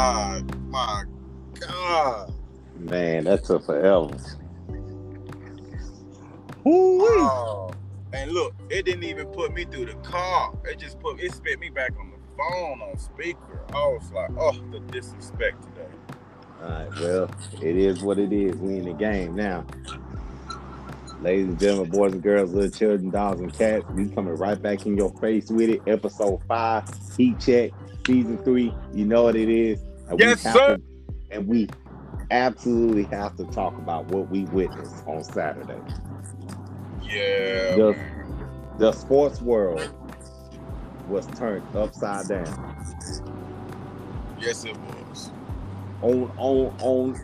God, my God. Man, that took forever. Oh, and look, it didn't even put me through the car. It just put it spit me back on the phone on speaker. I was like, oh, the disrespect today. All right, well, it is what it is. We in the game now. Ladies and gentlemen, boys and girls, little children, dogs and cats, we coming right back in your face with it. Episode five, Heat Check, season three. You know what it is. And yes, sir. To, and we absolutely have to talk about what we witnessed on Saturday. Yeah. The, the sports world was turned upside down. Yes, it was. On on on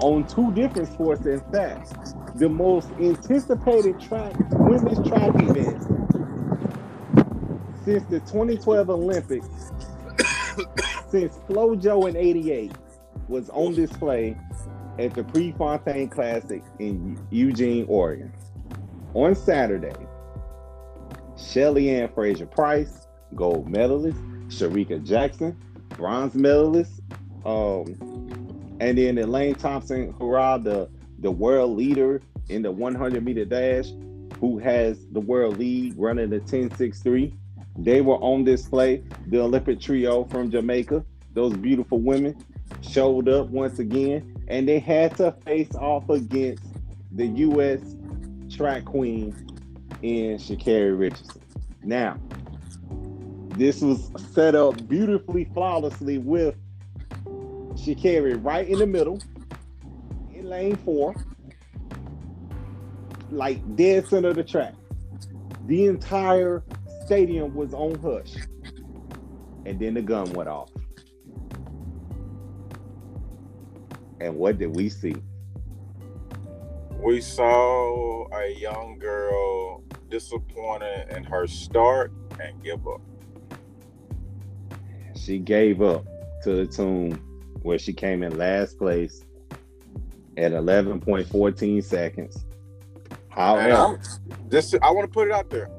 on two different sports, in fact the most anticipated track women's track event since the 2012 Olympics, since FloJo in '88 was on display at the Prefontaine Classic in Eugene, Oregon. On Saturday, Shelly Ann Fraser Pryce, gold medalist, Shericka Jackson, bronze medalist, um, and then Elaine Thompson Herah, the the world leader in the 100 meter dash, who has the world lead running the 10.63. They were on display. The Olympic trio from Jamaica, those beautiful women, showed up once again, and they had to face off against the U.S. track queen in Sha'Carri Richardson. Now, this was set up beautifully, flawlessly with Sha'Carri right in the middle in lane four, like dead center of the track. The entire stadium was on hush. And then the gun went off. And what did we see? We saw a young girl disappointed in her start and give up. She gave up to the tune where she came in last place at 11.14 seconds. However, this I want to put it out there.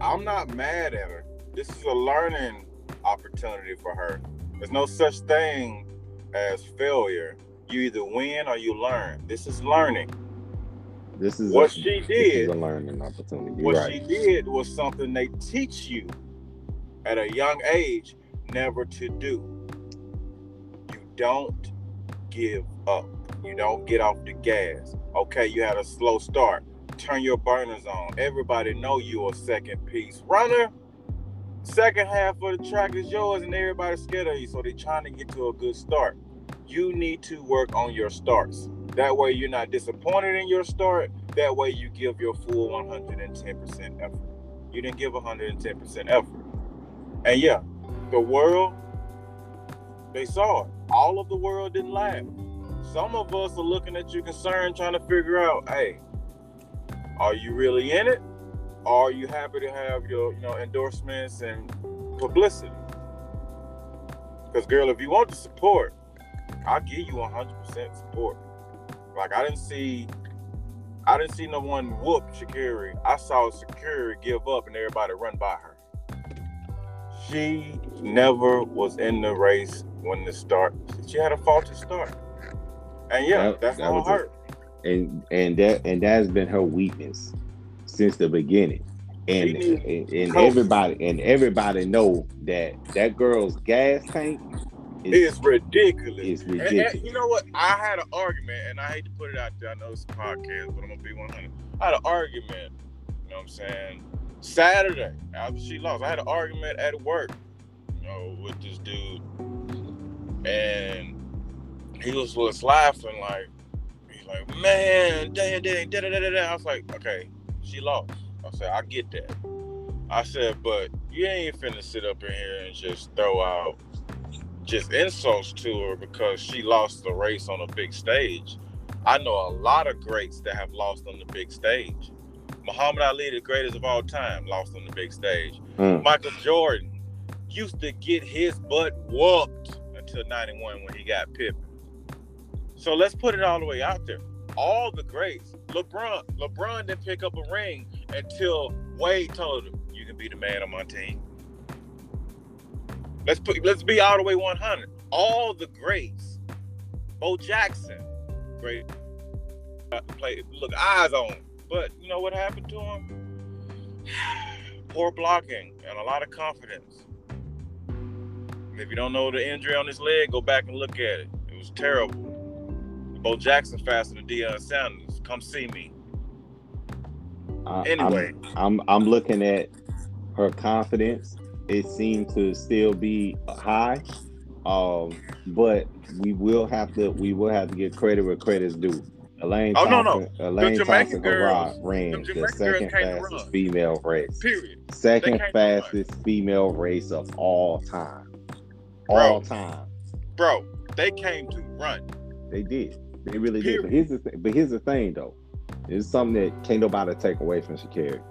I'm not mad at her. This is a learning opportunity for her. There's no such thing as failure. You either win or you learn. This is learning. This is what a, she did. a learning opportunity. You're what right. she did was something they teach you at a young age never to do. You don't give up. You don't get off the gas. Okay, you had a slow start. Turn your burners on. Everybody know you a second piece runner. Second half of the track is yours, and everybody's scared of you. So they're trying to get to a good start. You need to work on your starts. That way you're not disappointed in your start. That way you give your full 110% effort. You didn't give 110% effort. And yeah, the world, they saw it. All of the world didn't laugh. Some of us are looking at you concerned, trying to figure out, hey, are you really in it? Or are you happy to have your, you know, endorsements and publicity? Because girl, if you want the support, I'll give you 100% support. Like I didn't see, I didn't see no one whoop Sha'Carri. I saw Sha'Carri give up and everybody run by her. She never was in the race when the start. She had a faulty start. And yeah, that, that's that on her. And and that and that has been her weakness since the beginning. And and, and everybody and everybody know that that girl's gas tank is, it's ridiculous. It's ridiculous. And, and you know what? I had an argument, and I hate to put it out there. I know it's a podcast, but I'm gonna be 100. I had an argument. You know what I'm saying? Saturday after she lost, I had an argument at work. You know, with this dude, and he was was laughing like like, man, dang, dang, da da da da. I was like, okay, she lost. I said, I get that. I said, but you ain't finna sit up in here and just throw out just insults to her because she lost the race on a big stage. I know a lot of greats that have lost on the big stage. Muhammad Ali, the greatest of all time, lost on the big stage. Mm. Michael Jordan used to get his butt whooped until 91 when he got Pippen. So let's put it all the way out there. All the greats. LeBron, LeBron didn't pick up a ring until Wade told him, "You can be the man on my team." Let's put let's be all the way 100. all the greats. Bo Jackson, great. Uh, play look eyes on, but you know what happened to him? Poor blocking and a lot of confidence. If you don't know the injury on his leg, go back and look at it. It was terrible. Bo Jackson faster than Deion Sanders. Come see me. I, Anyway. I'm, I'm I'm looking at her confidence. It seemed to still be high, um, but we will have to we will have to give credit where credit's due. Elaine Oh, no, Thompson, no. Elaine The Thompson girls- ran them the second fastest female race. Period. Second fastest female race of all time. Bro. All time. Bro, they came to run. They did. They really did. But here's the thing. But here's the thing, though. It's something that can't nobody take away from Sha'Carri.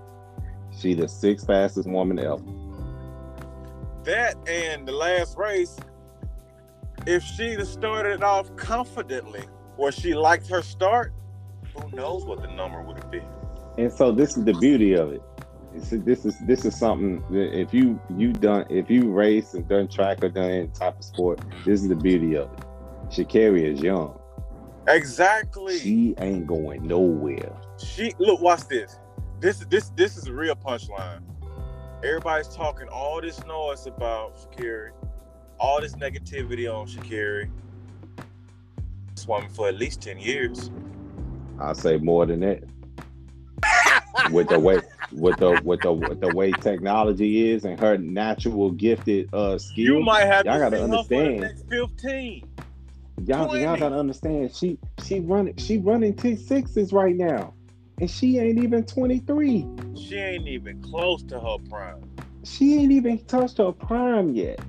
She the sixth fastest woman ever. That and the last race, if she'd have started off confidently, or she liked her start, who knows what the number would have been. And so this is the beauty of it. This is this is this is something that if you you done if you race and done track or done any type of sport, this is the beauty of it. Sha'Carri is young. Exactly. She ain't going nowhere. She look, watch this. This this this is a real punchline. Everybody's talking all this noise about Sha'Carri, all this negativity on Sha'Carri. Swimming for at least 10 years. I'll say more than that. with the way with the with the with the way technology is and her natural gifted uh skill. You might have y'all to gotta see her for the understand. next 15. Y'all, y'all gotta understand. She she running she running T sixes right now, and she ain't even twenty three. She ain't even close to her prime. She ain't even touched her prime yet.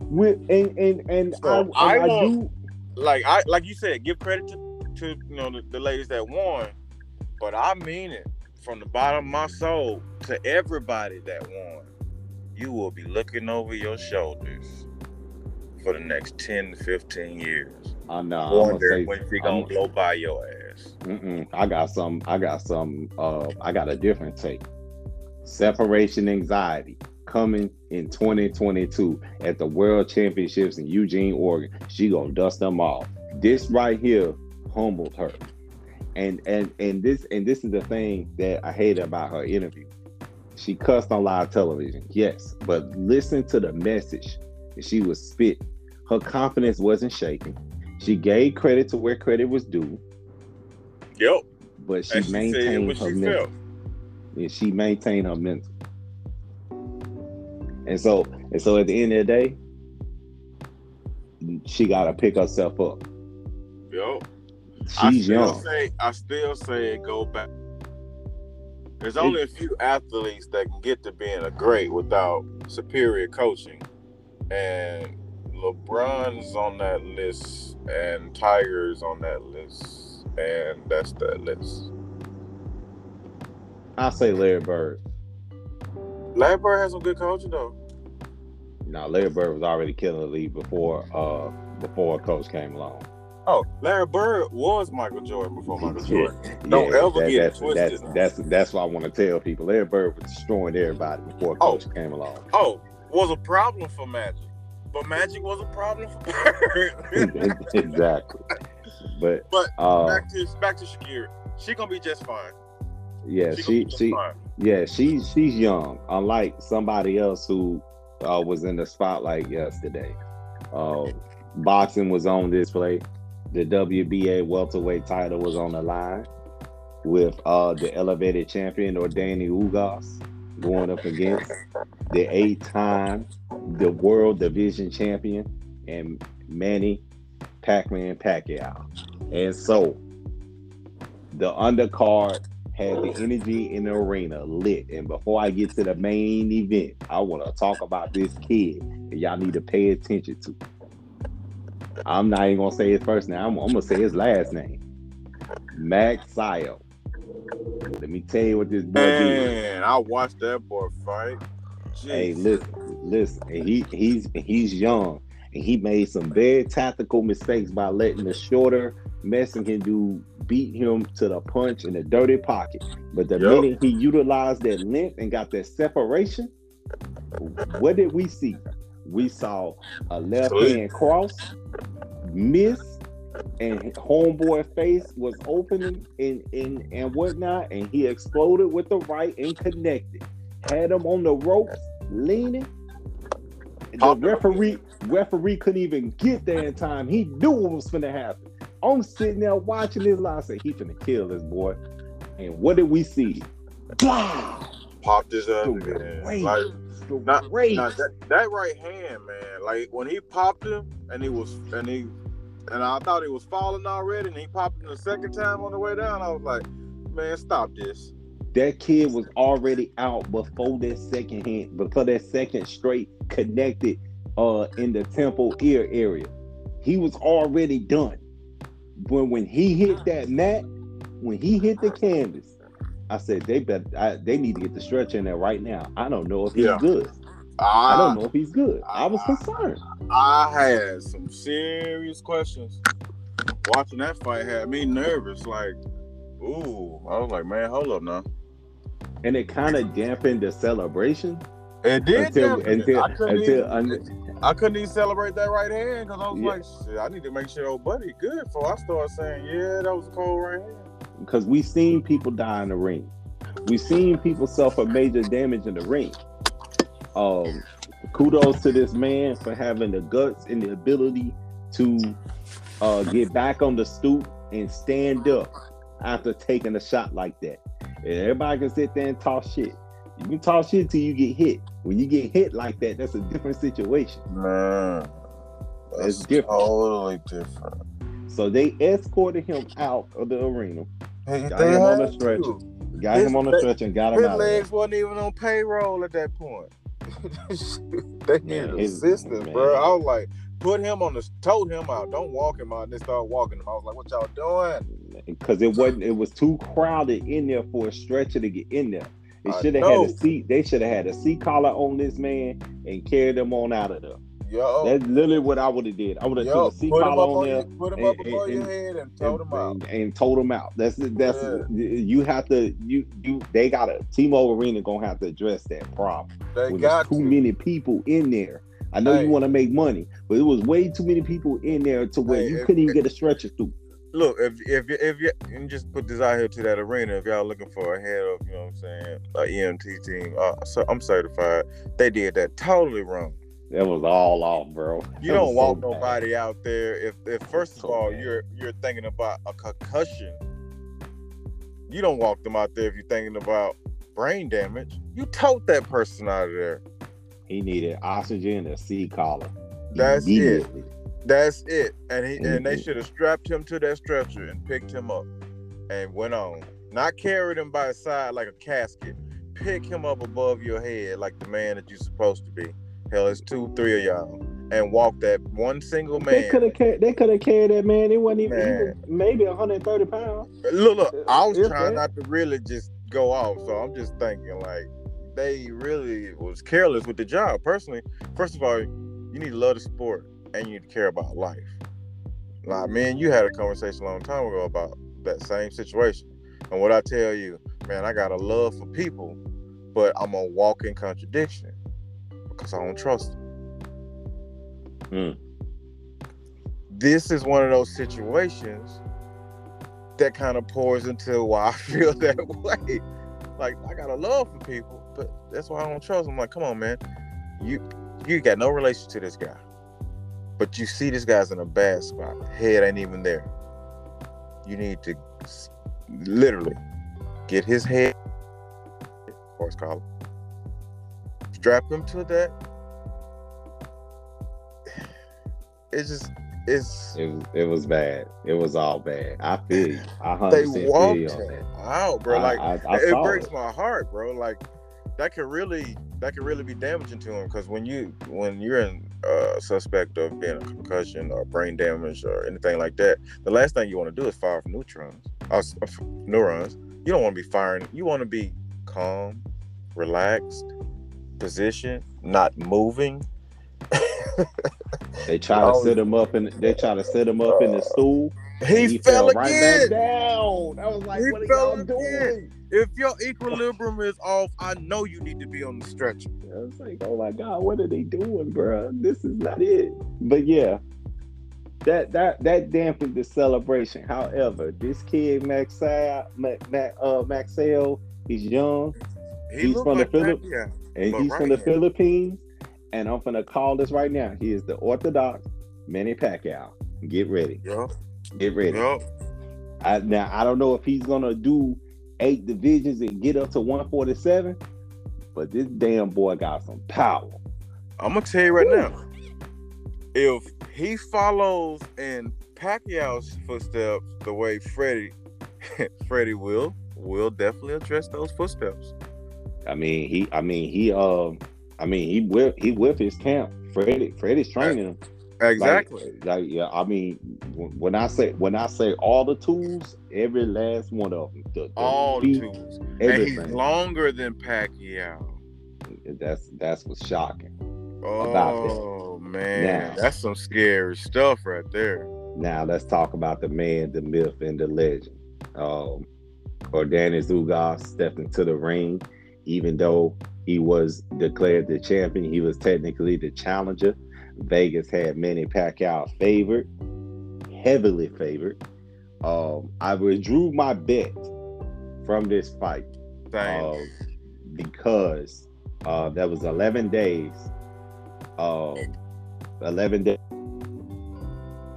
With and and and So, I, I I, I want- do Like I like you said, give credit to, to you know the, the ladies that won, but I mean it from the bottom of my soul to everybody that won. You will be looking over your shoulders for the next 10 to 15 years. I know. Wondering say, when she gonna I'm- blow by your ass. Mm-mm, I got some. I got some. Uh, I got a different take. Separation anxiety coming in 2022 at the World Championships in Eugene, Oregon. She gonna dust them off. This right here humbled her, and and and this and this is the thing that I hated about her interview. She cussed on live television, yes, but listen to the message that she was spit. Her confidence wasn't shaken. She gave credit to where credit was due Yep. but she she maintained her she mental. felt. Yeah, she maintained her mental. And so, and so at the end of the day, she got to pick herself up. Yep. I still young. say I still say go back. There's only a few athletes that can get to being a great without superior coaching. And LeBron's on that list and Tiger's on that list. And that's that list. I say Larry Bird. Larry Bird has some good coaching though. Now Larry Bird was already killing the league before uh before a coach came along. Oh, Larry Bird was Michael Jordan before Michael Jordan. Yeah, Don't ever that- get that's, twisted. That's, that's that's what I want to tell people. Larry Bird was destroying everybody before a Oh. coach came along. Oh, was a problem for Magic. But Magic was a problem for Bird. exactly. But But uh, back to back to Sha'Carri. She gonna be just fine. yeah, she she fine. Yeah, she's she's young, unlike somebody else who uh, was in the spotlight yesterday. Uh, boxing was on display. The WBA welterweight title was on the line with uh, the elevated champion Yordenis Ugas going up against the eight-time the world division champion and Manny Pac-Man Pacquiao. And so the undercard had the energy in the arena lit. And before I get to the main event, I want to talk about this kid that y'all need to pay attention to. I'm not even gonna say his first name. I'm, I'm gonna say his last name, Magsayo. Let me tell you what this boy did. Man, I watched that boy fight. Hey, listen, listen. He he's he's young, and he made some very tactical mistakes by letting the shorter Mexican dude beat him to the punch in the dirty pocket. But the Yep. minute he utilized that length and got that separation, what did we see? we saw a left hand cross miss and homeboy face was opening and, and and whatnot, and he exploded with the right and connected. Had him on the ropes, leaning. The referee referee couldn't even get there in time. He knew what was gonna happen. I'm sitting there watching this line. I said, he finna kill this boy. And what did we see? Blah! Popped his up. Great. Like, not, Great. not that, that right hand, man. Like when he popped him and he was and he and I thought he was falling already, and he popped him the second time on the way down. I was like, man, stop this. that kid was already out before that second hand, before that second straight connected uh in the temple ear area. He was already done. When when he hit that mat, when he hit the canvas, I said they bet I, they need to get the stretcher in there right now. I don't know if he's Yeah. good. I don't know if he's good. I was concerned. I had some serious questions. Watching that fight had me nervous. Like, ooh, I was like, man, hold up now. And it kind of dampened the celebration It did. until dampen it. until I couldn't until even- un- I couldn't even celebrate that right hand because I was Yeah. like, shit, I need to make sure old buddy good So I start saying, yeah, that was a cold right hand. because we seen people die in the ring. We seen people suffer major damage in the ring. Um, kudos to this man for having the guts and the ability to uh, get back on the stoop and stand up after taking a shot like that. And everybody can sit there and talk shit. You can talk shit till you get hit. When you get hit like that, that's a different situation. Man, It's different. totally different. So they escorted him out of the arena, Hey, Got they him on the stretcher. to. got His him on the stretcher, and got him His out. There. legs wasn't even on payroll at that point. They needed assistance, man. bro. I was like, put him on the, told him out. Don't walk him out. And they started walking him. I was like, what y'all doing? because it wasn't it was too crowded in there for a stretcher to get in there. They should have had a seat. They should have had a seat collar on this man and carried him on out of there. Yo, That's literally what I would have did. I would have a put him collar up on on there put him and- up above and- your head and told him out. and, and told him out. That's that's Yeah. you have to you you they got to T-Mobile Arena gonna have to address that problem. They when got too to. many people in there. I know Hey. you want to make money, but it was way too many people in there to where Hey, you if- couldn't even get a stretcher through. Look, if if you if you and just put this out here to that arena, if y'all looking for a head of, you know what I'm saying, a EMT team, uh, so I'm certified. They did that totally wrong. That was all off, bro. You don't walk so bad. nobody out there if, if first of So all bad. you're you're thinking about a concussion. You don't walk them out there if you're thinking about brain damage. You tote that person out of there. He needed oxygen and a C-collar. That's it. That's it. And he and they should have strapped him to that stretcher and picked him up and went on. Not carried him by his side like a casket. Pick him up above your head like the man that you're supposed to be. Hell, it's two, three of y'all. And walk that one single man. They could have carried. They could have carried that man. It wasn't even. Was maybe 130 pounds. Look, look, I was If trying that- not to really just go off, so I'm just thinking like they really was careless with the job. Personally, first of all, you need to love the sport and you need to care about life. Like man, you had a conversation a long time ago about that same situation. And what I tell you, man, I got a love for people, but I'm a walking contradiction because I don't trust them. Mm. This is one of those situations that kind of pours into why I feel that way. Like I got a love for people, but that's why I don't trust them. Like, come on, man, you you got no relation to this guy, but you see this guy's in a bad spot. Head ain't even there. You need to literally get his head or his collar, strap him to that. It's just it's It was. It was bad. It was all bad. I feel you. I they 100% feel walked him out, bro. I- Like I, I it breaks it. my heart, bro. Like that could really that could really be damaging to him because when you when you're in uh, suspect of being a concussion or brain damage or anything like that, the last thing you want to do is fire from neutrons, uh, uh, neurons. You don't want to be firing. You want to be calm, relaxed, position, not moving. They try to set him up and they try to set him up in the stool. he, and fell, right back again. down. I was like, He "What are fell y'all again. doing?" if your equilibrium is off, I know you need to be on the stretcher. I was like, oh my god, what are they doing, bro? This is not it. But yeah, that that that dampened the celebration. However, this kid Maxell, Max, uh, Maxell, he's young. He He's from the like Philip- Pacquiao. And But he's right from the. Philippines. And I'm gonna call this right now. He is the Orthodox Manny Pacquiao. Get ready. Yup, Get ready. yup. I, now I don't know if he's gonna do eight divisions and get up to 147, but this damn boy got some power. I'm gonna tell you right now. If he follows in Pacquiao's footsteps the way Freddie, Freddie will, will definitely address those footsteps. I mean, he. I mean, he. Um. I mean, he with he with his camp. Freddie. Freddie's training him. Exactly. Like, yeah. I mean, when I say when I say all the tools, every last one of them. The, the All feet, tools. And he's longer than Pacquiao. That's that's what's shocking. Oh man, Now. that's some scary stuff right there. Now let's talk about the man, the myth, and the legend. Um, Yordenis Ugas stepped into the ring, even though he was declared the champion. He was technically the challenger. Vegas had Manny Pacquiao favored, heavily favored. Um, I withdrew my bet from this fight uh, because uh, that was 11 days, um, 11 days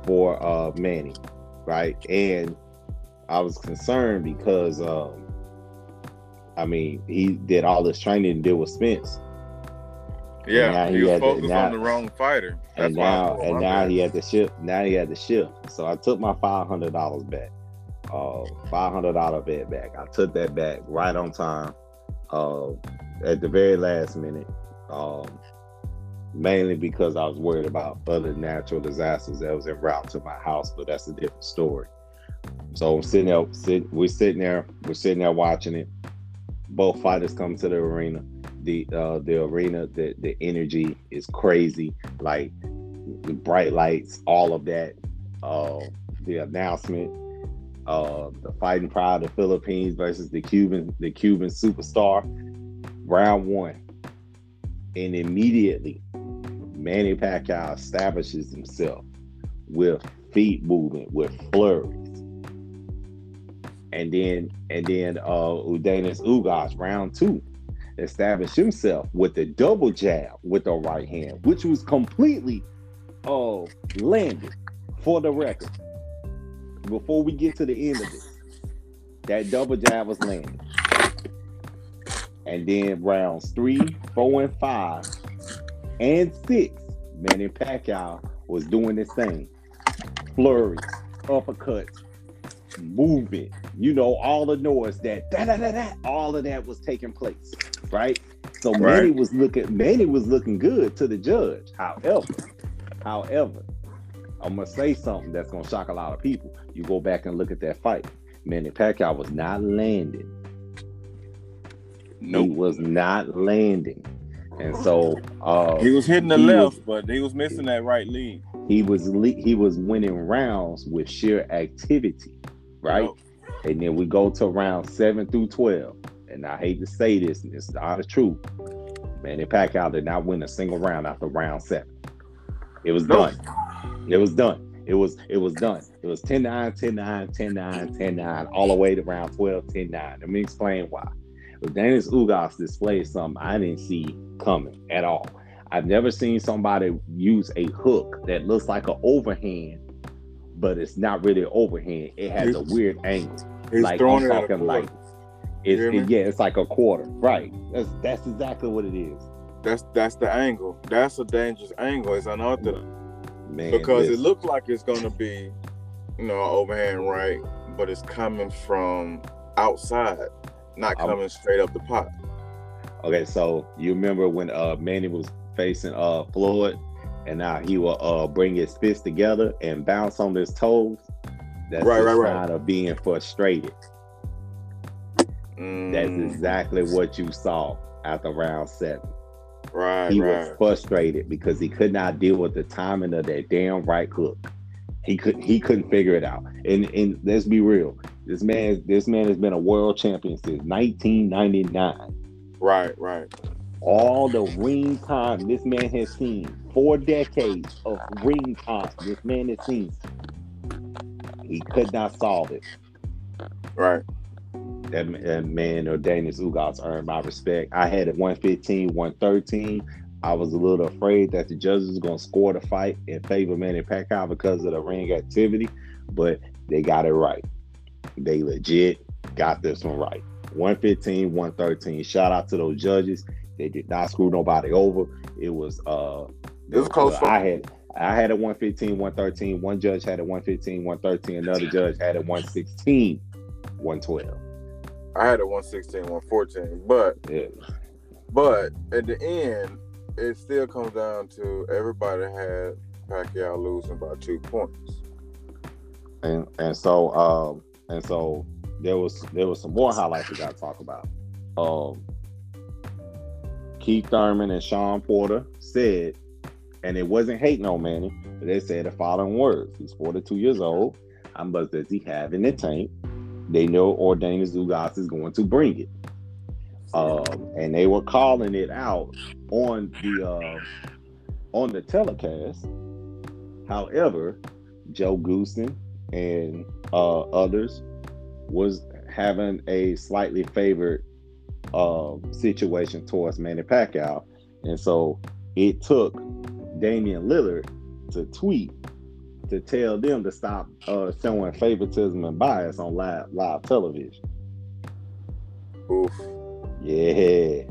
for uh, Manny, right? And I was concerned because, um, I mean, he did all this training to deal with Spence, yeah, he he was to- focused now- on the wrong fighter. That's and now and now he had to shift. Now he had to shift. So I took my five hundred dollars back. Uh, five hundred dollar bet back. I took that back right on time. Uh, at the very last minute. Um, mainly because I was worried about other natural disasters that was en route to my house, but that's a different story. So I'm sitting there, sit, we're sitting there, we're sitting there watching it. Both fighters come to the arena. The uh, the arena, the the energy is crazy. Like the bright lights, all of that. Uh, the announcement, uh, the fighting pride of the Philippines versus the Cuban, the Cuban superstar. Round one, and immediately Manny Pacquiao establishes himself with feet movement, with flurries. And then and then uh Yordenis Ugas round two established himself with the double jab with the right hand, which was completely uh landed for the record. Before we get to the end of this, that double jab was landed. And then rounds three, four, and five, and six, Manny Pacquiao was doing this thing. Flurries, uppercuts, movement, you know, all the noise that da da da da, all of that was taking place, right? So Manny was looking, Manny was looking good to the judge. However, however, I'm gonna say something that's gonna shock a lot of people. You go back and look at that fight. Manny Pacquiao was not landing. He Nope. was not landing. And so uh He was hitting the left, was- but he was missing that right lead. he was le- he was winning rounds with sheer activity, right? And then we go to round seven through twelve. And I hate to say this, and it's the honest truth. Manny Pacquiao did not win a single round after round seven. It was Nope. done. It was done. It was it was done. It was 10-9, 10-9, 10-9, 10-9, all the way to round 12, 10-9. Let me explain why. But Dennis Ugas displayed something I didn't see coming at all. I've never seen somebody use a hook that looks like an overhand, but it's not really an overhand. It has a weird angle. Like throwing I'm it at a talking like it's it- yeah, it's like a quarter. Right. That's that's exactly what it is. That's that's the angle. That's a dangerous angle. It's unorthodox Man. because it looked like it's gonna be, you know, overhand right, but it's coming from outside, not I'm- coming straight up the pot. Okay, so you remember when uh Manny was facing uh Floyd and now he will uh bring his fists together and bounce on his toes. That's Right, right, right. sign of being frustrated. That's Mm, exactly what you saw after round seven. right, He right. was frustrated because he could not deal with the timing of that damn right hook. He couldn't he couldn't figure it out. And and let's be real. This man this man has been a world champion since 1999. Right, right. All the ring time this man has seen, four decades of ring time this man has seen. He could not solve it. Right. That, that man Yordenis Ugas earned my respect. I had it 115, 113. I was a little afraid that the judges was going to score the fight in favor of Manny Pacquiao because of the ring activity, but they got it right. They legit got this one right. 115, 113. Shout out to those judges. They did not screw nobody over. It was uh it was close. I had I had a 115, 113. One judge had a 115, 113. Another judge had a 116, 112. I had a 116, 114. But yeah. but at the end, it still comes down to everybody had Pacquiao losing by two points. And and so um and so there was there was some more highlights we got to talk about. Um, Keith Thurman and Shawn Porter said, and it wasn't hating on Manny, but they said the following words: He's 42 years old. How much does he have in the tank? They know Yordenis Ugas is going to bring it. Um, and they were calling it out on the uh, on the telecast. However, Joe Goossen and uh, others was having a slightly favored uh, situation towards Manny Pacquiao, and so it took Damian Lillard to tweet to tell them to stop uh, showing favoritism and bias on live live television. Oof. Yeah.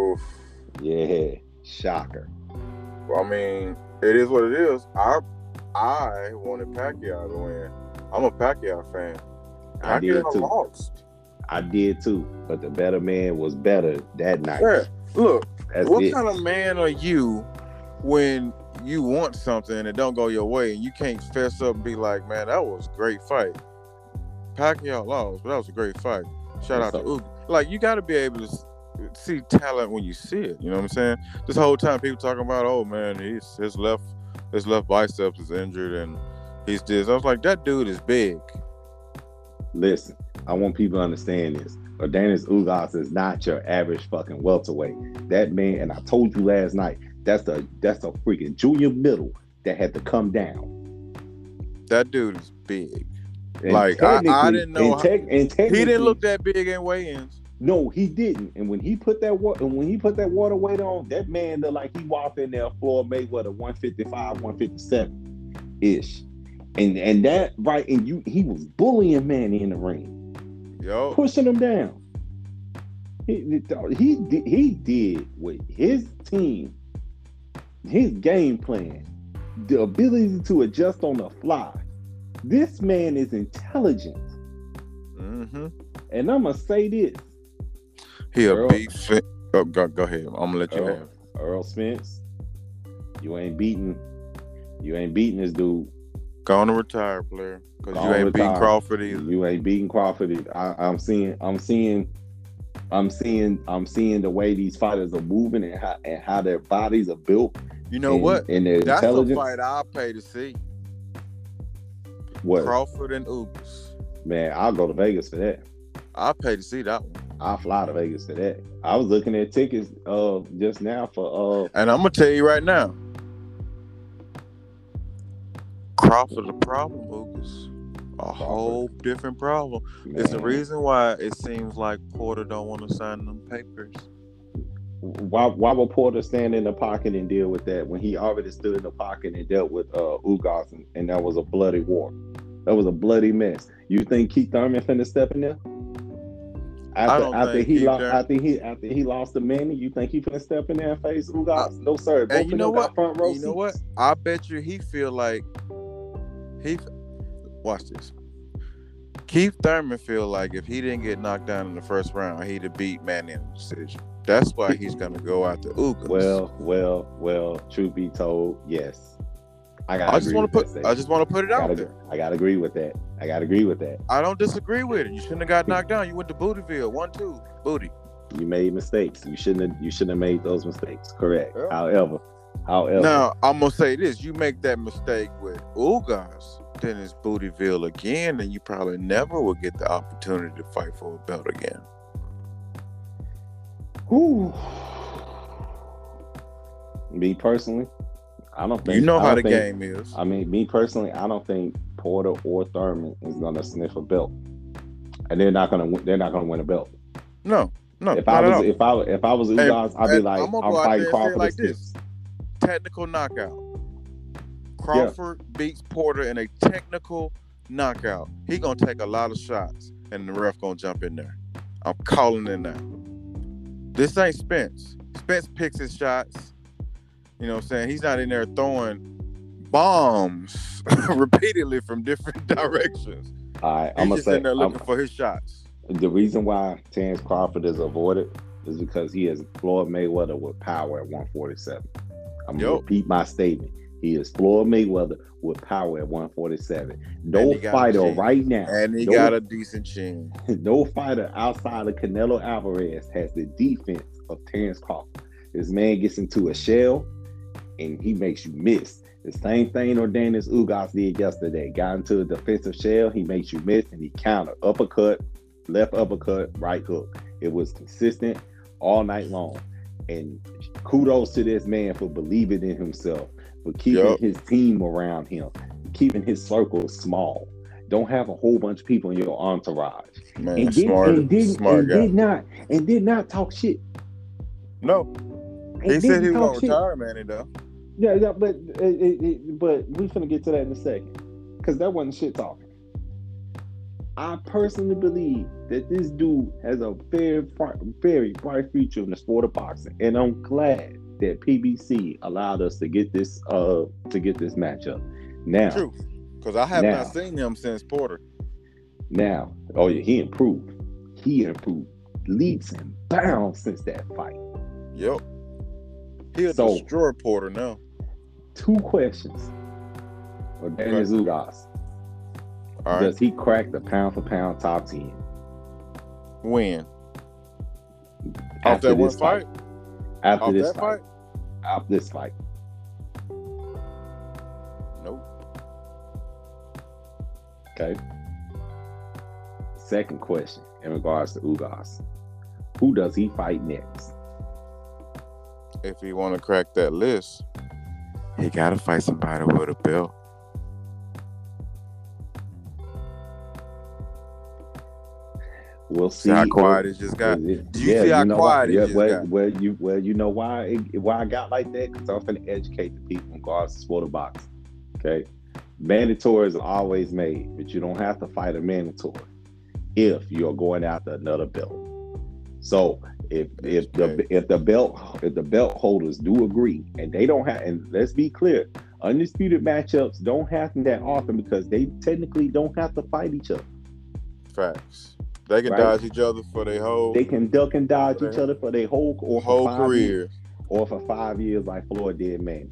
Oof. Yeah. Shocker. Well, I mean, it is what it is. I I wanted Pacquiao to win. I'm a Pacquiao fan. I did too. Lost. I did too, but the better man was better that night. Yeah. Look, That's what it. kind of man are you when you want something and it don't go your way and you can't fess up and be like, man, that was a great fight. Pacquiao lost, but that was a great fight. Shout out to Uga. Like you got to be able to see talent when you see it. You know what I'm saying? This whole time people talking about, oh man, he's his left his left biceps is injured and he's this. I was like, that dude is big. Listen, I want people to understand this. Yordenis Ugas is not your average fucking welterweight. That man, and I told you last night, that's the that's a freaking junior middle that had to come down. That dude is big. And Like, I- I didn't know And, tech, and He didn't look that big in weigh-ins. No, he didn't. And when he put that water, and when he put that water weight on, that man looked like he walked in there floor Mayweather 155, 157 ish. And and that right, and you he was bullying Manny in the ring. Yo, pushing him down. He he he did with his team, his game plan, the ability to adjust on the fly. This man is intelligent, mm-hmm. and I'm gonna say this: he a Earl- big fit. Oh, go, go ahead. I'm gonna let you Earl, have. Errol Spence, you ain't beating, you ain't beating this dude. Go on retire, player, because you ain't beating. Crawford either. You ain't beating Crawford. I, I'm seeing, I'm seeing, I'm seeing, I'm seeing the way these fighters are moving and how and how their bodies are built. You know and, what? And their That's a fight I'll pay to see. What Crawford and Ugas. man? I'll go to Vegas for that. I'll pay to see that one. I'll fly to Vegas for that. I was looking at tickets uh just now for uh And I'm gonna tell you right now, Crawford the problem, Ugas. A whole different problem. It's the reason why it seems like Porter don't want to sign them papers. Why why would Porter stand in the pocket and deal with that when he already stood in the pocket and dealt with uh Ugas and, and that was a bloody war. That was a bloody mess. You think Keith Thurman finna step in there? After, don't after think he lost after he after he lost the Manny, you think he finna step in there and face Ugas? no sir. Both And you know what? front row You know what? I bet you he feel like he. Watch this. Keith Thurman feel like if he didn't get knocked down in the first round, he'd have beat Manny in the decision. That's why he's gonna go after Ugas. Well, well, well, truth be told, yes. I got I just want to put. I just want to put it out there. I gotta agree with that. I gotta agree with that. I don't disagree with it. You shouldn't have got knocked down. You went to Bootyville, one two, Booty. You made mistakes. You shouldn't have you shouldn't have made those mistakes. Correct. Yeah. However, However, Now I'm gonna say this: you make that mistake with Ugas, then it's Bootyville again, and you probably never will get the opportunity to fight for a belt again. whew. me personally, I don't think You know how the think- game is. I mean, me personally, I don't think Porter or Thurman is gonna sniff a belt, and they're not gonna win, they're not gonna win a belt. No, no, if I was if I if I was Ugas, I'd be like, I'm I'm, gonna go out fighting there and Crawford like and this. Technical knockout. Crawford beats Porter in a technical knockout. He gonna take a lot of shots, and the ref gonna jump in there. I'm calling it now. This ain't Spence. Spence picks his shots. You know what I'm saying? He's not in there throwing bombs repeatedly from different directions. All right, I'm gonna just say in there I'm- looking for his shots. the reason why Terrence Crawford is avoided is because he is Floyd Mayweather with power at 147. I'm gonna repeat my statement. He is Floyd Mayweather with power at 147. No he got a fighter right now, And he no, got a decent chin. no fighter outside of Canelo Alvarez has the defense of Terrence Crawford. This man gets into a shell and he makes you miss. The same thing Yordenis Ugas did yesterday. Got into a defensive shell, he makes you miss, and he counter uppercut, left uppercut, right hook. It was consistent all night long. And kudos to this man for believing in himself, for keeping Yup. his team around him, keeping his circle small. Don't have a whole bunch of people in your entourage. Man, And, did, smart, and, did, smart and guy. did not and did not talk shit. No, And he said didn't he was gonna shit. retire, man. Though. Yeah, yeah, but it, it, but we finna get to that in a second, because that wasn't shit talking. I personally believe that this dude has a very, bright- very bright future in the sport of boxing, and I'm glad that PBC allowed us to get this uh to get this matchup. Now, True, because I have Now. not seen him since Porter. now, oh yeah, he improved. He improved leaps and bounds since that fight. Yep. He'll So- destroy Porter now. Two questions. Or Danny. Zugas. All right. Does he crack the pound for pound top ten? Off after that one this fight? After Off this fight. fight? After this fight. Nope. Okay. Second question in regards to Ugas. Who does he fight next? If he want to crack that list, he got to fight somebody with a belt. We'll see. See how quiet it just got. Did Do you see how know quiet why, it yeah, well, got? well, you well, you know why it, why I got like that? Because I'm finna educate the people in regards to of boxing. Okay, mandatories are always made, but you don't have to fight a mandatory if you're going after another belt. So if if the if the belt if the belt holders do agree and they don't have and let's be clear, undisputed matchups don't happen that often because they technically don't have to fight each other. Facts. They can Right. dodge each other for their whole They can duck and dodge each other for their whole or whole five years. career. or for five years like Floyd did, man.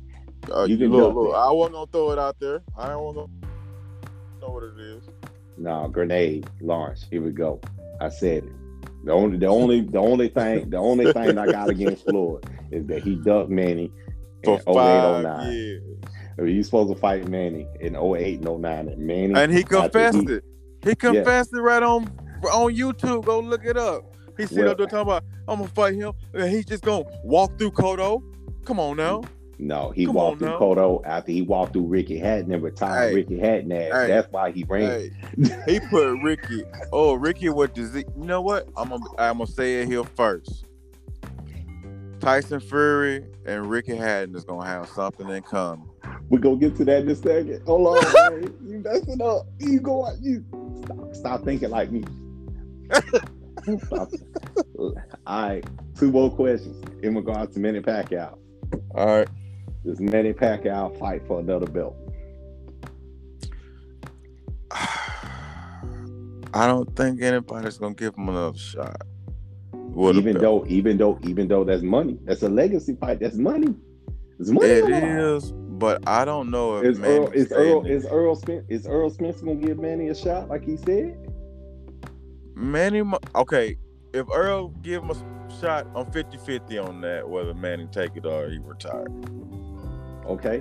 Uh, You can look, look. I wasn't gonna throw it out there. I don't want to know what it is. No, grenade, Lawrence. Here we go. I said it. The only, the only, the only thing, the only thing I got against Floyd is that he ducked Manny For in 08, five 09. years, He's supposed to fight Manny in 08 and 09. And Manny, and he confessed he- it. He confessed it right on on YouTube. Go look it up. He sit Well- up there talking about, "I'm gonna fight him," and he's just gonna walk through Cotto. Come on now. No, he Come walked through now. Cotto after he walked through Ricky Hatton and retired Hey. Ricky Hatton. Hey. That's why he ran. Hey, he put Ricky. Oh, Ricky with disease. You know what? I'm gonna I'm gonna say it here first. Tyson Fury and Ricky Hatton is gonna have something in common. We're gonna get to that in a second. Hold on. You messing up. You go. You stop, stop thinking like me. All right. Two more questions in regards to Manny Pacquiao. All right. Does Manny Pacquiao fight for another belt? I don't think anybody's gonna give him another shot. A even though, even though, even though that's money. That's a legacy fight. That's money. It's money. it on the line. is, but I don't know if Is Earl, is Earl, is Errol Spence, is Errol Spence gonna give Manny a shot like he said? Manny. Okay, if Errol give him a shot, I'm 50-50 on that. Whether Manny take it or he retired. Okay.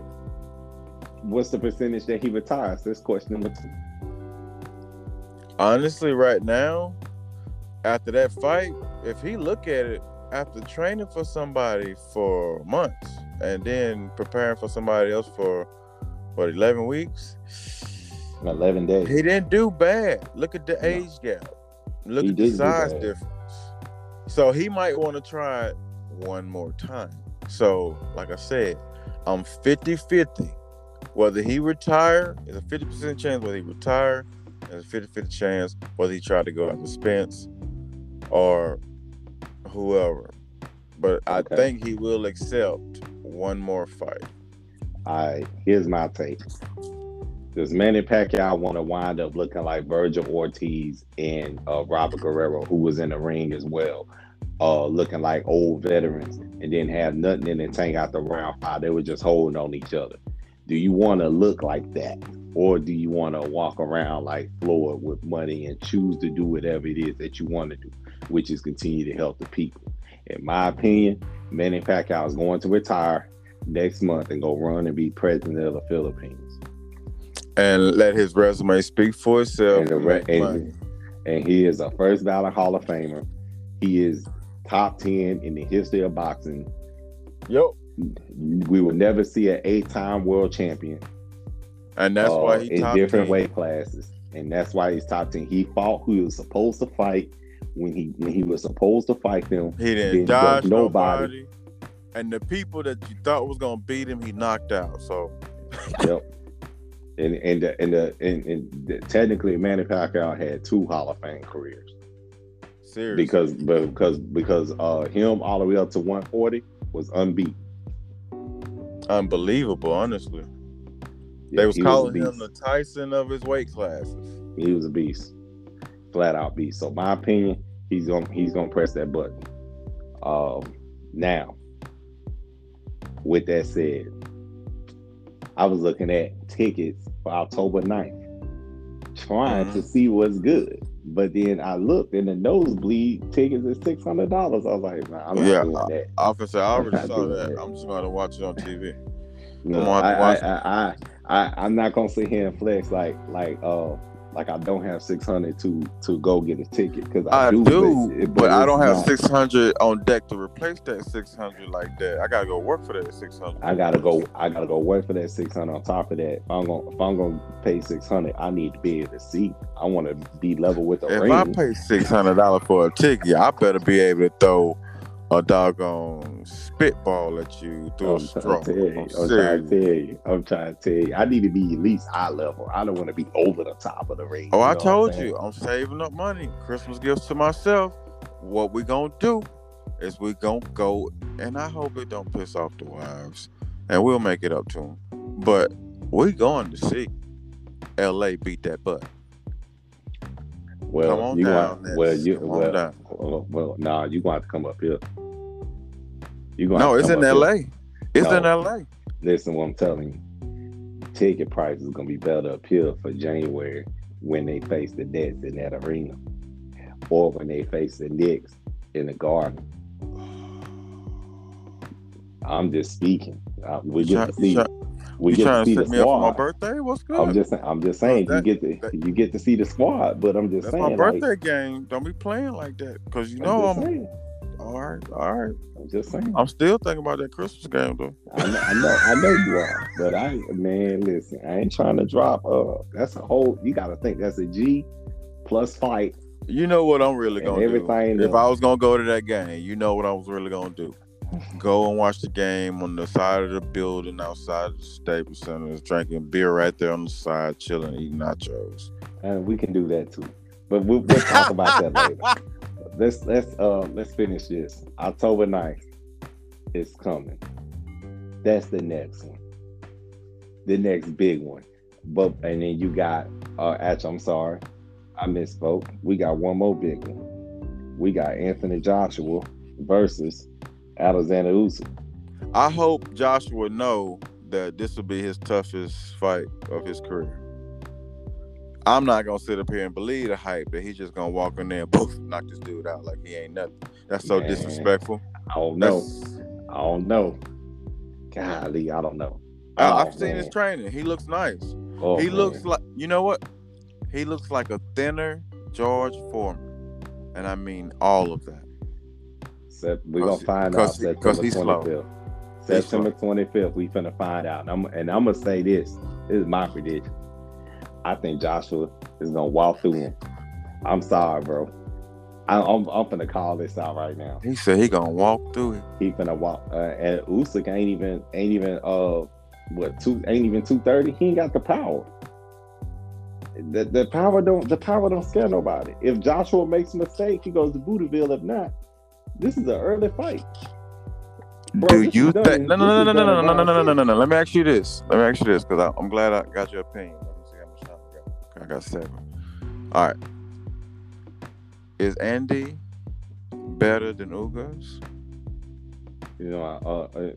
What's the percentage that he retires? That's question number two. Honestly, right now, after that fight, if he look at it after training for somebody for months and then preparing for somebody else for what 11 weeks 11 days. he didn't do bad look at the No. age gap look He at the size difference. So he might want to try it one more time. So like i said i'm 50-50 whether he retire is a 50% chance whether he retire there's a 50-50 chance whether he tried to go after spence or whoever. But i Okay. think he will accept one more fight. All right, here's my take. Does Manny Pacquiao want to wind up looking like Virgil Ortiz and uh, Robert Guerrero, who was in the ring as well, uh, looking like old veterans, and didn't have nothing in the tank out the round five? They were just holding on each other. Do you want to look like that, or do you want to walk around like Floyd with money and choose to do whatever it is that you want to do, which is continue to help the people? In my opinion, Manny Pacquiao is going to retire next month and go run and be president of the Philippines. And let his resume speak for itself And, re- and, and he is a first ballot Hall of Famer. He is top 10 in the history of boxing. Yep. We will never see an eight time world champion And that's uh, why he in top different 10. weight classes. And that's why he's top 10. He fought who he was supposed to fight when he when he was supposed to fight them. He didn't Didn't dodge nobody. nobody. And the people that you thought was gonna beat him, he knocked out. So yep. And and the, and the and, and the, technically Manny Pacquiao had two Hall of Fame careers. seriously. because because because uh him all the way up to 140 was unbeaten. unbelievable, honestly. Yeah, they was calling a him the Tyson of his weight classes. he was a beast, flat out beast. So my opinion, he's gonna he's gonna press that button. Um, now, with that said, I was looking at tickets for October 9th, trying to Mhm. see what's good. But then I looked and the nosebleed tickets is six hundred dollars. I was like, nah, I'm not Yeah, doing that. Officer, I already saw that. that. I'm just gonna watch it on TV. No, I'm gonna have to I, I, I, I, I, I'm not gonna sit here and flex like, like, uh, like I don't have six hundred to to go get a ticket because I, I do, do, but, I don't have 600 on deck to replace that 600 like that. I gotta go work for that 600. I gotta go. I gotta go work for that six hundred. On top of that, if I'm gonna if I'm gonna pay six hundred, I need to be able to see. I want to be level with the If ring. I pay six hundred dollars for a ticket, I better be able to throw a doggone spitball at you through I'm a trying straw. to tell you. I'm I'm trying to tell you. I'm trying to tell you. I need to be at least eye level. I don't want to be over the top of the ring. Oh, you I I'm told you, I'm saving up money. Christmas gifts to myself. What we gonna do is we gonna go, and I hope it don't piss off the wives, and we'll make it up to them. But we going to see L.A. beat that butt. Well, Come on you down, well, you Come on well, down. well, well, nah, you gonna have to come up here. You gonna No, it's in come up here. L.A. It's No. in L.A. Listen, what I'm telling you, ticket prices is gonna be better up here for January when they face the Nets in that arena, or when they face the Knicks in the Garden. I'm just speaking. Uh, we get to see. we get to see the set me up for my squad. birthday? What's good? I'm just. I'm just saying. that- you get to. that- you get to see the squad, but I'm just That's saying. my like, birthday game. Don't be playing like that, cause you I'm know just I'm. All right, all right. I'm just saying. I'm still thinking about that Christmas game though. I know, I know, I know you are, but I, man, listen, I ain't trying to drop. Uh, that's a whole. You got to think that's a G plus fight You know what I'm really gonna do. everything. If. I was gonna go to that game, you know what I was really gonna do. Go and watch the game on the side of the building outside of the Staples Center, drinking beer right there on the side, chilling, eating nachos. and we can do that too. But we'll, we'll talk about that later. Let's let's uh let's finish this. October 9th is coming. That's the next one. The next big one. But and then you got uh actually I'm sorry. I misspoke. We got one more big one. We got Anthony Joshua versus Alexander Usyk. I hope Joshua know that this will be his toughest fight of his career. I'm not gonna sit up here and believe the hype that he's just gonna walk in there and poof, knock this dude out like he ain't nothing. That's so Man. disrespectful. I don't know. That's, I don't know. Golly, I don't know. Oh, I've seen his training. He looks nice. Oh, he man. looks like you know what? He looks like a thinner George Foreman, and I mean all of that. Sep- We're gonna find out cause he- September he's slow. 25th. He's September 25th, we finna find out. And I'm, and I'm gonna say this. This is my prediction. I think Joshua is gonna walk through him. I'm sorry, bro. I, I'm I'm finna call this out right now. He said he gonna walk through it. He finna walk. Uh, and Usyk ain't even ain't even uh what two ain't even two thirty. He ain't got the power. The, the power don't the power don't scare nobody. If Joshua makes a mistake, he goes to Budaville. If not, this is an early fight. Bro, Do you think? in- No, no, no, no, no, no, no, no, no, no, no, no. Let me ask you this. Let me ask you this because I'm glad I got your opinion. I got. Seven. All right. Is Andy better than Ugas? You know, uh, uh,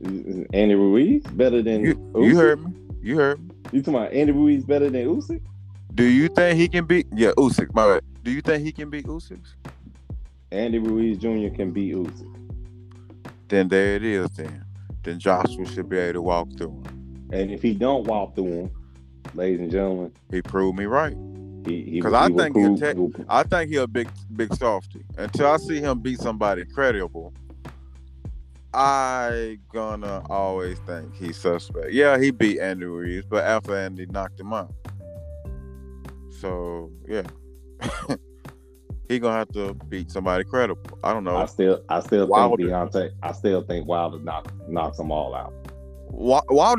Andy Ruiz better than You, you heard me. You heard me. You talking about Andy Ruiz better than Usyk? Do you think he can beat? Yeah, Usyk. My bad. Do you think he can beat Usyk? Andy Ruiz Jr. can beat Usyk, Then there it is. Then, then Joshua should be able to walk through him. and if he don't walk through him, ladies and gentlemen, He proved me right. Because he 'Cause he I think he'll prove- I think he a big, big softy. Until I see him beat somebody credible, I gonna always think he's suspect. Yeah, he beat Andy Ruiz, but after Andy knocked him out, so yeah, he gonna have to beat somebody credible. I don't know. I still I still Wilder. think Deontay. I still think Wilder knock, knocks them all out.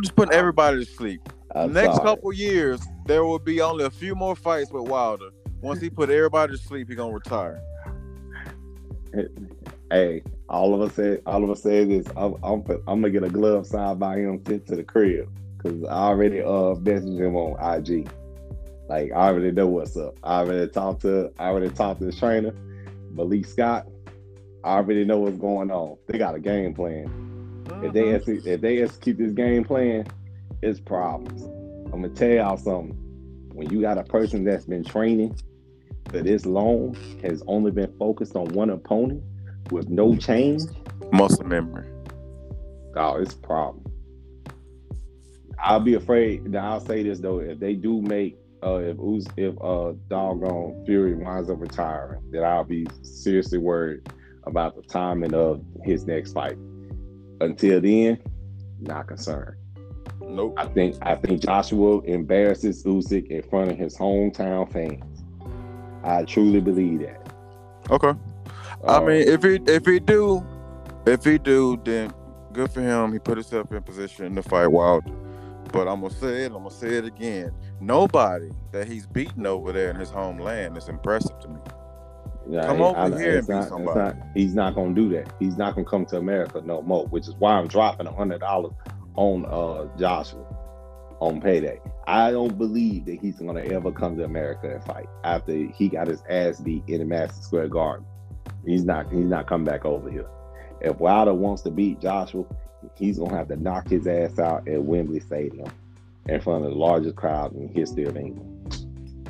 Just putting everybody to sleep? I'm Next sorry. couple years, there will be only a few more fights with Wilder. Once he put everybody to sleep, he gonna retire. Hey, all of us said all of us said this. I'm, I'm I'm gonna get a glove signed by him sent to the crib because I already uh messaged him on IG. Like I already know what's up. I already talked to I already talked to the trainer, Malik Scott. I already know what's going on. They got a game plan. If they if they execute this game plan, it's problems. I'm gonna tell y'all something. When you got a person that's been training for this long, has only been focused on one opponent with no change, muscle memory. oh, it's a problem. I'll be afraid. Now I'll say this though: if they do make, uh, if Uz, if uh, doggone Fury winds up retiring, then I'll be seriously worried about the timing of his next fight. Until then, not concerned. Nope. I think I think Joshua embarrasses Usyk in front of his hometown fans. I truly believe that. Okay. I Uh, mean, if he if he do, if he do, then good for him. He put himself in position to fight Wilder. But I'm gonna say it. I'm gonna say it again. Nobody that he's beaten over there in his homeland is impressive to me. yeah, come over I- here and it's beat somebody. not- he's not gonna do that. He's not gonna come to America no more. Which is why I'm dropping a hundred dollars on uh Joshua on payday. I don't believe that he's gonna ever come to America and fight after he got his ass beat in the Madison Square Garden. He's not. He's not coming back over here. If Wilder wants to beat Joshua, he's gonna have to knock his ass out at Wembley Stadium in front of the largest crowd in history of England.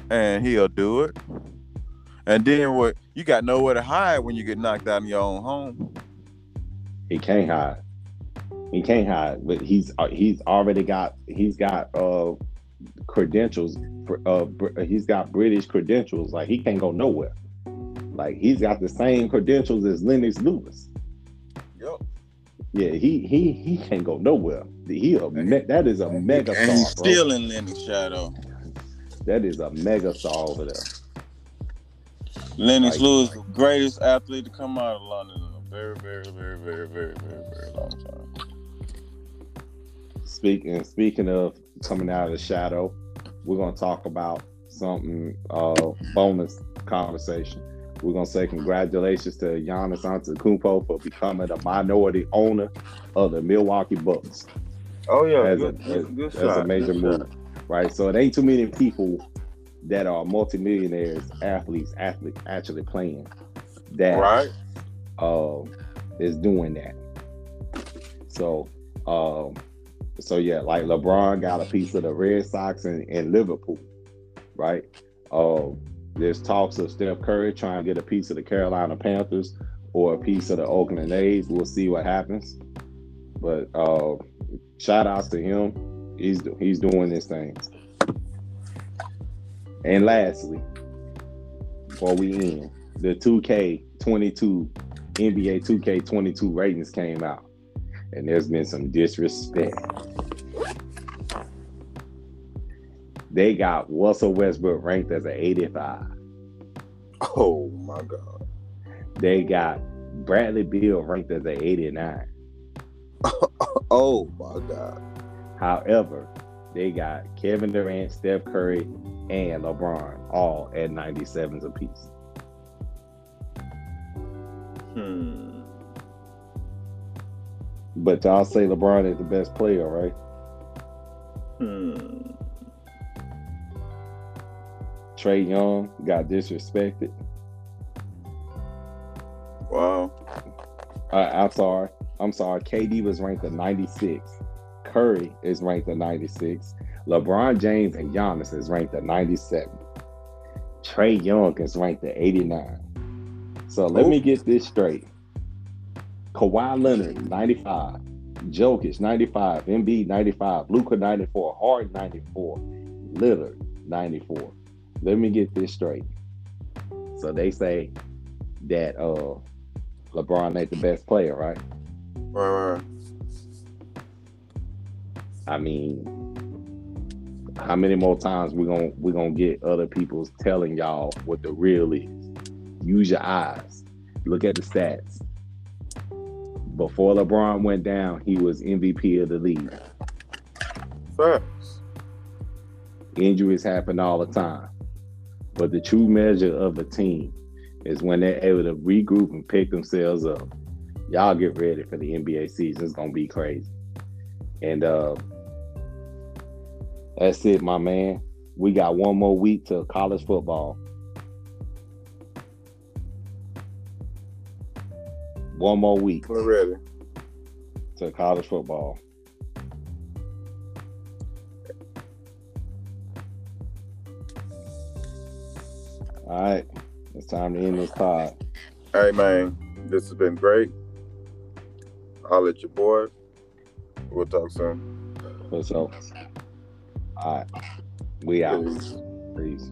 And he'll do it. And then what? You got nowhere to hide when you get knocked out in your own home. He can't hide. He can't hide. But he's uh, he's already got he's got uh credentials. For, uh, he's got British credentials. Like he can't go nowhere. Like he's got the same credentials as Lennox Lewis. Yep. Yeah, he he he can't go nowhere. He a me- that is a mega And he's star, bro. still in Lennox shadow. That is a mega star over there. Lennox Like- Lewis, the greatest athlete to come out of London in a very, very, very, very, very, very, very long time. Speaking speaking of coming out of the shadow, we're gonna talk about something uh bonus conversation. We're gonna say congratulations to Giannis Antetokounmpo for becoming a minority owner of the Milwaukee Bucks. Oh yeah, As good, a- good, good That's shot. a major move, shot. right? So it ain't too many people that are multimillionaires, athletes, athletes actually playing that Right. um, is doing that. So, um, so yeah, like LeBron got a piece of the Red Sox and, and Liverpool, right? Um, there's talks of Steph Curry trying to get a piece of the Carolina Panthers or a piece of the Oakland A's. We'll see what happens. But uh, shout outs to him. He's he's doing this thing. And lastly, before we end, the 2K22 NBA 2K22 ratings came out, and there's been some disrespect. They got Russell Westbrook ranked as an 85. Oh my god. They got Bradley Beal ranked as an 89. oh my god. However, they got Kevin Durant, Steph Curry, and LeBron all at 97s apiece. Hmm. But I'll say LeBron is the best player, right? Hmm. Trae Young got disrespected. Wow. Uh, I'm sorry. I'm sorry. KD was ranked at 96. Curry is ranked at 96. LeBron James and Giannis is ranked at 97. Trae Young is ranked at 89. So let Oh. me get this straight. Kawhi Leonard, 95. Jokic, 95. Embiid, 95. Luka, 94. Hard, 94. Lillard, 94. Let me get this straight. So they say that uh LeBron ain't the best player, right? Right, right. I mean, how many more times we gonna we gonna get other people telling y'all what the real is? Use your eyes. Look at the stats. Before LeBron went down, he was MVP of the league. Facts. Injuries happen all the time. But the true measure of a team is when they're able to regroup and pick themselves up. Y'all get ready for the NBA season. It's gonna be crazy. And uh that's it, my man. We got one more week till college football. One more week We're ready. to college football. All right, it's time to end this pod. Hey man, this has been great. I'll let your boy. We'll talk soon. So, all right, we out. Peace. Peace.